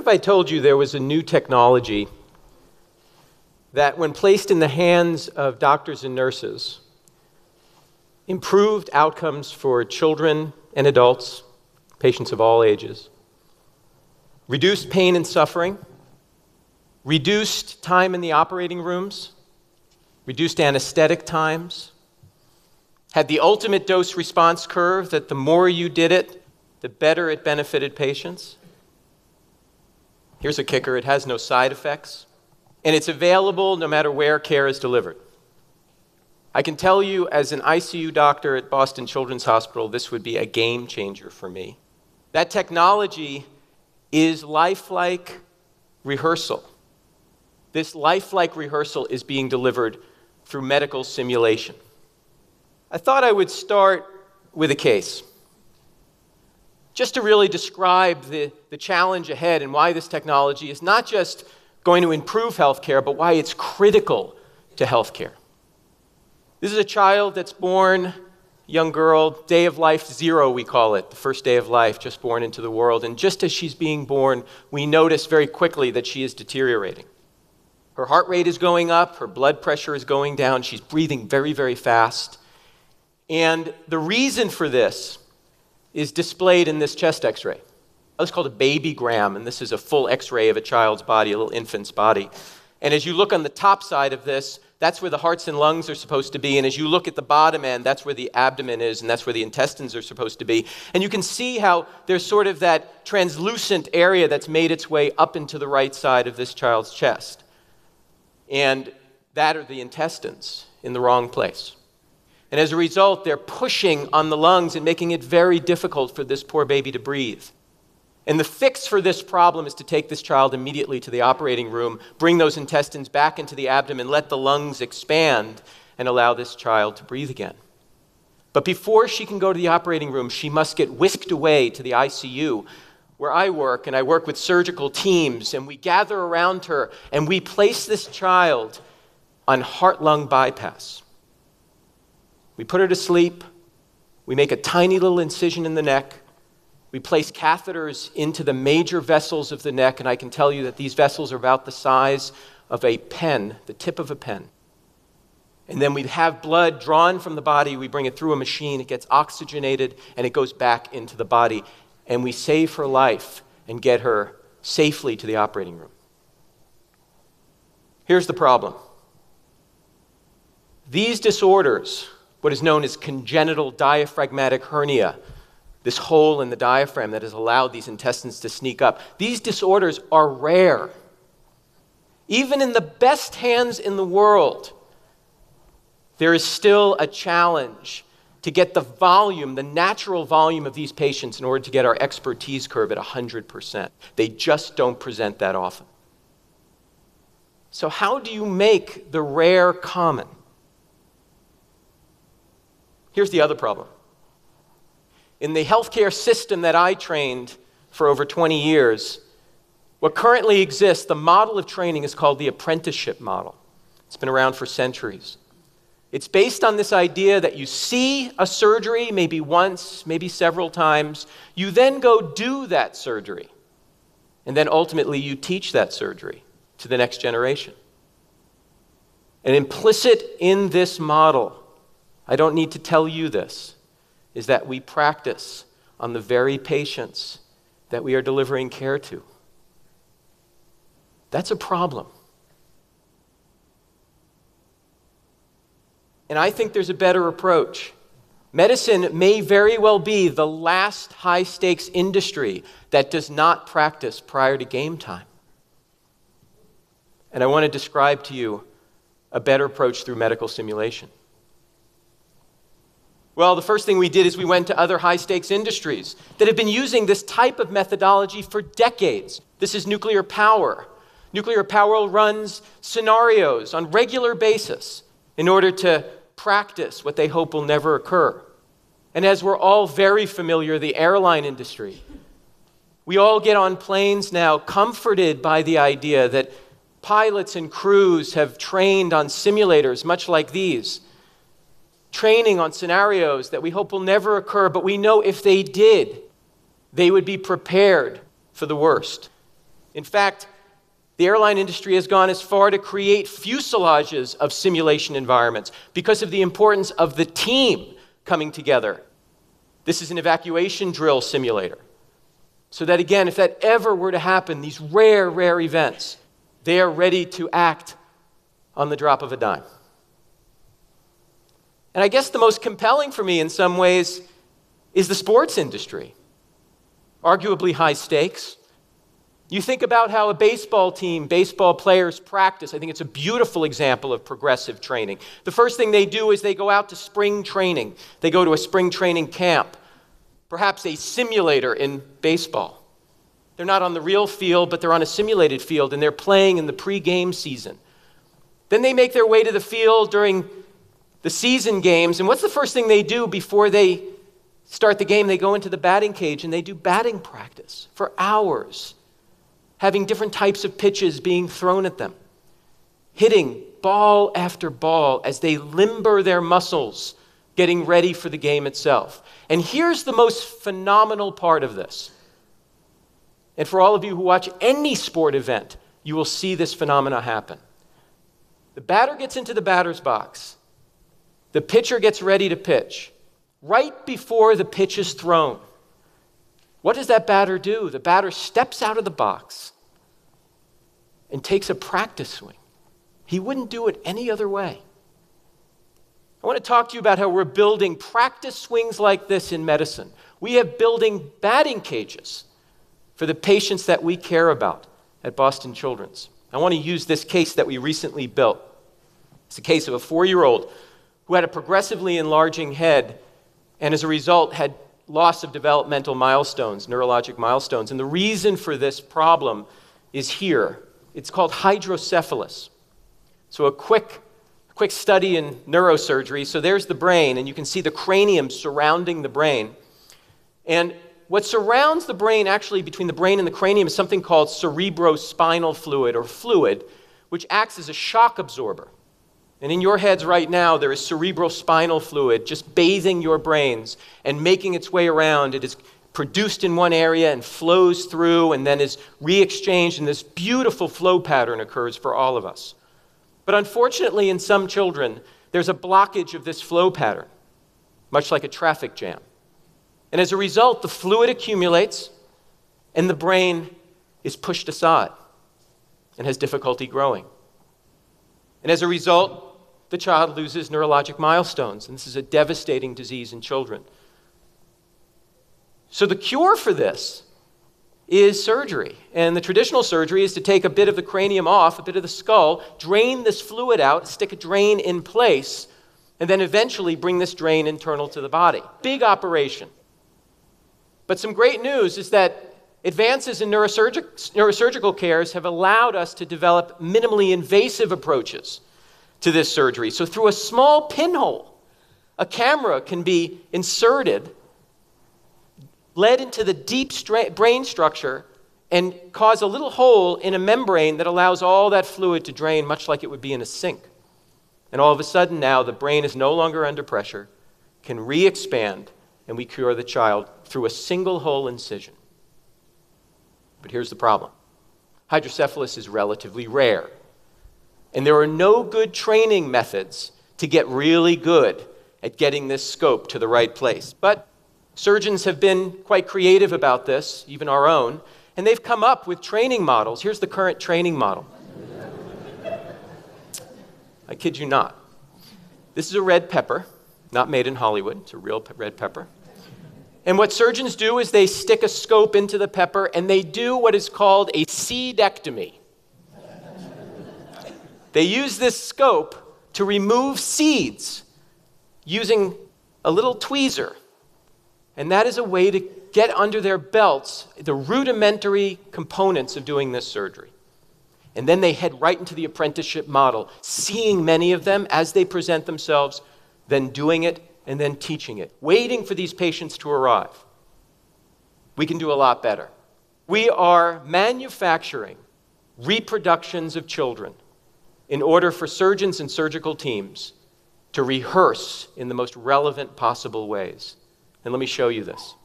if I told you there was a new technology that, when placed in the hands of doctors and nurses, improved outcomes for children and adults, patients of all ages, reduced pain and suffering, reduced time in the operating rooms, reduced anesthetic times, had the ultimate dose response curve that the more you did it, the better it benefited patients. Here's a kicker it has no side effects, and it's available no matter where care is delivered. I can tell you, as an ICU doctor at Boston Children's Hospital, this would be a game changer for me. That technology is lifelike rehearsal. This lifelike rehearsal is being delivered through medical simulation. I thought I would start with a case, just to really describe the, the challenge ahead and why this technology is not just going to improve healthcare, but why it's critical to healthcare. This is a child that's born, young girl, day of life zero, we call it, the first day of life, just born into the world. And just as she's being born, we notice very quickly that she is deteriorating. Her heart rate is going up, her blood pressure is going down, she's breathing very, very fast. And the reason for this is displayed in this chest x ray. Oh, it's called a babygram, and this is a full x ray of a child's body, a little infant's body. And as you look on the top side of this, that's where the hearts and lungs are supposed to be. And as you look at the bottom end, that's where the abdomen is, and that's where the intestines are supposed to be. And you can see how there's sort of that translucent area that's made its way up into the right side of this child's chest. And that are the intestines in the wrong place. And as a result, they're pushing on the lungs and making it very difficult for this poor baby to breathe. And the fix for this problem is to take this child immediately to the operating room, bring those intestines back into the abdomen, let the lungs expand, and allow this child to breathe again. But before she can go to the operating room, she must get whisked away to the ICU where I work, and I work with surgical teams, and we gather around her and we place this child on heart lung bypass. We put her to sleep. We make a tiny little incision in the neck. We place catheters into the major vessels of the neck, and I can tell you that these vessels are about the size of a pen, the tip of a pen. And then we have blood drawn from the body, we bring it through a machine, it gets oxygenated, and it goes back into the body. And we save her life and get her safely to the operating room. Here's the problem these disorders, what is known as congenital diaphragmatic hernia, this hole in the diaphragm that has allowed these intestines to sneak up. These disorders are rare. Even in the best hands in the world, there is still a challenge to get the volume, the natural volume of these patients in order to get our expertise curve at 100%. They just don't present that often. So, how do you make the rare common? Here's the other problem. In the healthcare system that I trained for over 20 years, what currently exists, the model of training is called the apprenticeship model. It's been around for centuries. It's based on this idea that you see a surgery maybe once, maybe several times. You then go do that surgery. And then ultimately you teach that surgery to the next generation. And implicit in this model I don't need to tell you this, is that we practice on the very patients that we are delivering care to. That's a problem. And I think there's a better approach. Medicine may very well be the last high stakes industry that does not practice prior to game time. And I want to describe to you a better approach through medical simulation. Well, the first thing we did is we went to other high stakes industries that have been using this type of methodology for decades. This is nuclear power. Nuclear power runs scenarios on regular basis in order to practice what they hope will never occur. And as we're all very familiar, the airline industry, we all get on planes now comforted by the idea that pilots and crews have trained on simulators much like these training on scenarios that we hope will never occur, but we know if they did, they would be prepared for the worst. In fact, the airline industry has gone as far to create fuselages of simulation environments because of the importance of the team coming together. This is an evacuation drill simulator. So that, again, if that ever were to happen, these rare, rare events, they are ready to act on the drop of a dime. And I guess the most compelling for me in some ways is the sports industry. Arguably high stakes. You think about how a baseball team, baseball players practice. I think it's a beautiful example of progressive training. The first thing they do is they go out to spring training. They go to a spring training camp, perhaps a simulator in baseball. They're not on the real field, but they're on a simulated field and they're playing in the pregame season. Then they make their way to the field during the season games. And what's the first thing they do before they start the game? They go into the batting cage and they do batting practice for hours, having different types of pitches being thrown at them, hitting ball after ball as they limber their muscles, getting ready for the game itself. And here's the most phenomenal part of this. And for all of you who watch any sport event, you will see this phenomena happen. The batter gets into the batter's box. The pitcher gets ready to pitch. Right before the pitch is thrown, what does that batter do? The batter steps out of the box and takes a practice swing. He wouldn't do it any other way. I want to talk to you about how we're building practice swings like this in medicine. We have building batting cages for the patients that we care about at Boston Children's. I want to use this case that we recently built. It's a case of a four year old who had a progressively enlarging head and as a result had loss of developmental milestones, neurologic milestones. And the reason for this problem is here. It's called hydrocephalus. So, a quick, quick study in neurosurgery. So, there's the brain, and you can see the cranium surrounding the brain. And what surrounds the brain, actually, between the brain and the cranium, is something called cerebrospinal fluid or fluid, which acts as a shock absorber. And in your heads right now, there is cerebral spinal fluid just bathing your brains and making its way around. It is produced in one area and flows through and then is re exchanged, and this beautiful flow pattern occurs for all of us. But unfortunately, in some children, there's a blockage of this flow pattern, much like a traffic jam. And as a result, the fluid accumulates and the brain is pushed aside and has difficulty growing. And as a result, the child loses neurologic milestones, and this is a devastating disease in children. So, the cure for this is surgery. And the traditional surgery is to take a bit of the cranium off, a bit of the skull, drain this fluid out, stick a drain in place, and then eventually bring this drain internal to the body. Big operation. But some great news is that advances in neurosurgic, neurosurgical cares have allowed us to develop minimally invasive approaches to this surgery. So, through a small pinhole, a camera can be inserted, led into the deep stra- brain structure, and cause a little hole in a membrane that allows all that fluid to drain, much like it would be in a sink. And all of a sudden, now the brain is no longer under pressure, can re expand, and we cure the child through a single hole incision. But here's the problem hydrocephalus is relatively rare. And there are no good training methods to get really good at getting this scope to the right place. But surgeons have been quite creative about this, even our own, and they've come up with training models. Here's the current training model. I kid you not. This is a red pepper, not made in Hollywood, it's a real red pepper. And what surgeons do is they stick a scope into the pepper and they do what is called a seedectomy. They use this scope to remove seeds using a little tweezer. And that is a way to get under their belts the rudimentary components of doing this surgery. And then they head right into the apprenticeship model, seeing many of them as they present themselves, then doing it, and then teaching it, waiting for these patients to arrive. We can do a lot better. We are manufacturing reproductions of children in order for surgeons and surgical teams to rehearse in the most relevant possible ways. And let me show you this.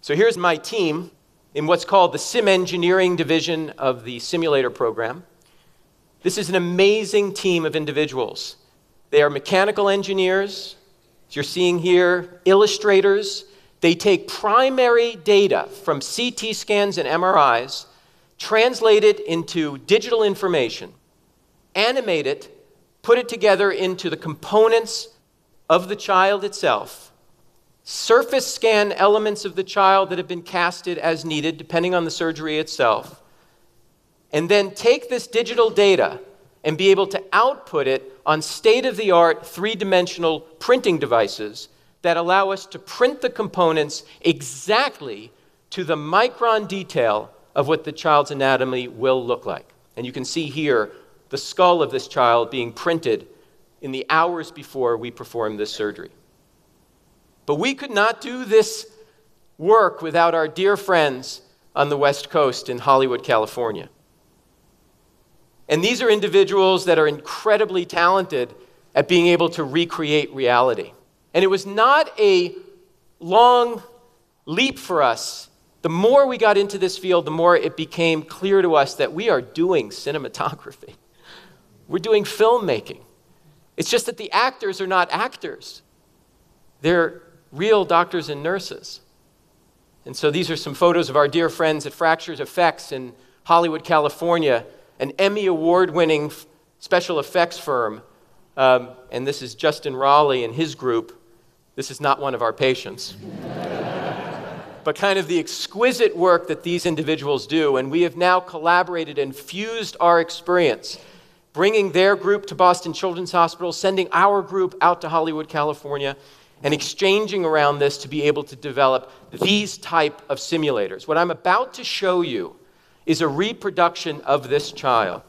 So here's my team in what's called the Sim Engineering Division of the simulator program. This is an amazing team of individuals. They are mechanical engineers, as you're seeing here, illustrators. They take primary data from CT scans and MRIs, translate it into digital information, animate it, put it together into the components of the child itself, surface scan elements of the child that have been casted as needed, depending on the surgery itself, and then take this digital data and be able to output it on state of the art three dimensional printing devices that allow us to print the components exactly to the micron detail of what the child's anatomy will look like. And you can see here the skull of this child being printed in the hours before we perform this surgery. But we could not do this work without our dear friends on the West Coast in Hollywood, California. And these are individuals that are incredibly talented at being able to recreate reality. And it was not a long leap for us. The more we got into this field, the more it became clear to us that we are doing cinematography. We're doing filmmaking. It's just that the actors are not actors, they're real doctors and nurses. And so these are some photos of our dear friends at Fractured FX in Hollywood, California, an Emmy Award winning special effects firm. Um, and this is Justin Raleigh and his group. This is not one of our patients. but kind of the exquisite work that these individuals do. And we have now collaborated and fused our experience bringing their group to Boston Children's Hospital, sending our group out to Hollywood, California, and exchanging around this to be able to develop these type of simulators. What I'm about to show you is a reproduction of this child.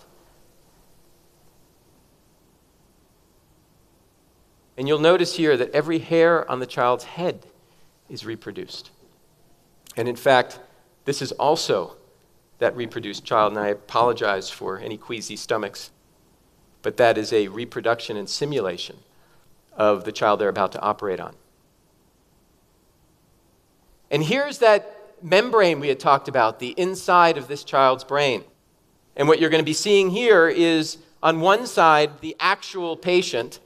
And you'll notice here that every hair on the child's head is reproduced. And in fact, this is also that reproduced child, and I apologize for any queasy stomachs but that is a reproduction and simulation of the child they're about to operate on. And here's that membrane we had talked about, the inside of this child's brain. And what you're going to be seeing here is on one side, the actual patient,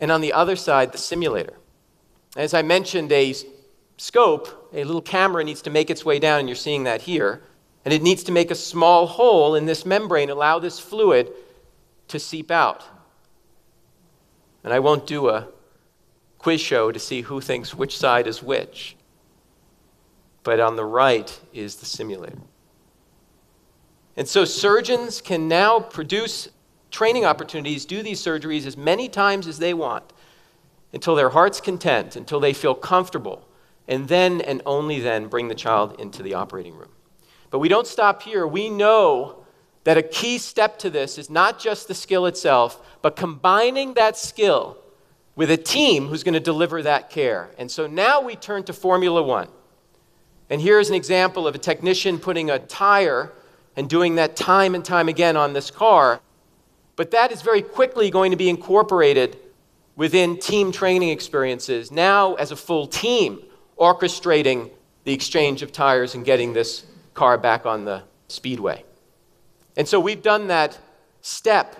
and on the other side, the simulator. As I mentioned, a scope, a little camera needs to make its way down, and you're seeing that here. And it needs to make a small hole in this membrane, allow this fluid to seep out. And I won't do a quiz show to see who thinks which side is which. But on the right is the simulator. And so surgeons can now produce training opportunities, do these surgeries as many times as they want until their heart's content, until they feel comfortable, and then and only then bring the child into the operating room. But we don't stop here. We know that a key step to this is not just the skill itself, but combining that skill with a team who's going to deliver that care. And so now we turn to Formula One. And here's an example of a technician putting a tire and doing that time and time again on this car. But that is very quickly going to be incorporated within team training experiences, now as a full team orchestrating the exchange of tires and getting this car back on the speedway. And so we've done that step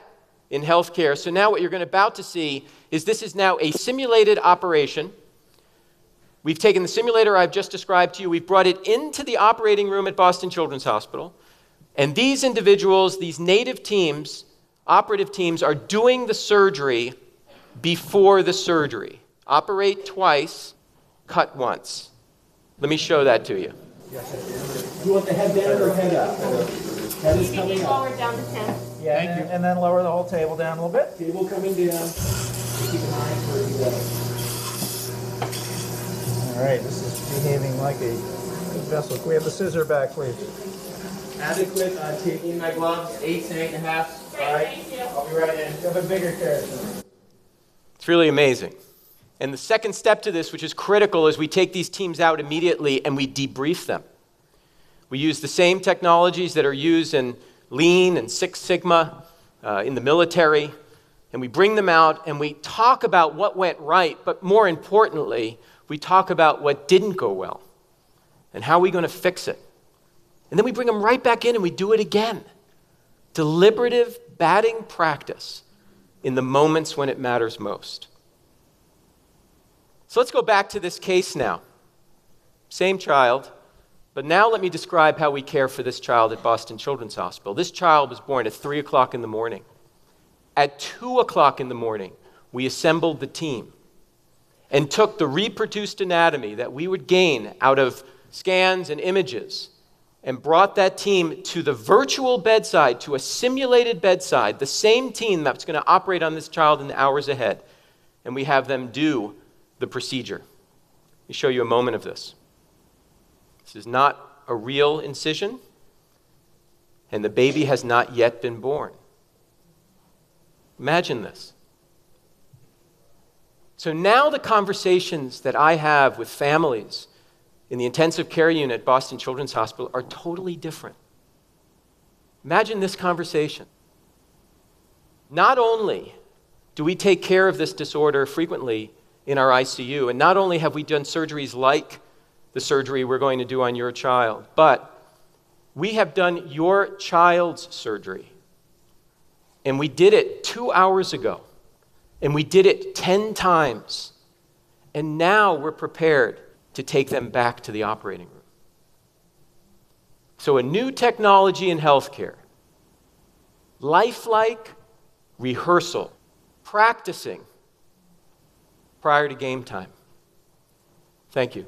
in healthcare. So now what you're going to about to see is this is now a simulated operation. We've taken the simulator I've just described to you, we've brought it into the operating room at Boston Children's Hospital. And these individuals, these native teams, operative teams, are doing the surgery before the surgery. Operate twice, cut once. Let me show that to you. You want the head down or head up? Head is coming up. Forward down to 10. Yeah, Thank and you. And then lower the whole table down a little bit. Table coming down. Keep an eye for the, All right, this is behaving like a good vessel. Can we have the scissor back, please? adequate, uh, taking my gloves, eight and eight and a half. All right, thank you. I'll be right in. You have a bigger carrot. It's really amazing. And the second step to this, which is critical, is we take these teams out immediately and we debrief them. We use the same technologies that are used in Lean and Six Sigma uh, in the military, and we bring them out and we talk about what went right, but more importantly, we talk about what didn't go well and how are we going to fix it. And then we bring them right back in and we do it again. Deliberative batting practice in the moments when it matters most. So let's go back to this case now. Same child, but now let me describe how we care for this child at Boston Children's Hospital. This child was born at 3 o'clock in the morning. At 2 o'clock in the morning, we assembled the team and took the reproduced anatomy that we would gain out of scans and images and brought that team to the virtual bedside, to a simulated bedside, the same team that's going to operate on this child in the hours ahead. And we have them do the procedure. Let me show you a moment of this. This is not a real incision, and the baby has not yet been born. Imagine this. So now the conversations that I have with families in the intensive care unit at Boston Children's Hospital are totally different. Imagine this conversation. Not only do we take care of this disorder frequently in our ICU, and not only have we done surgeries like the surgery we're going to do on your child, but we have done your child's surgery. And we did it two hours ago, and we did it 10 times. And now we're prepared to take them back to the operating room. So, a new technology in healthcare, lifelike rehearsal, practicing prior to game time. Thank you.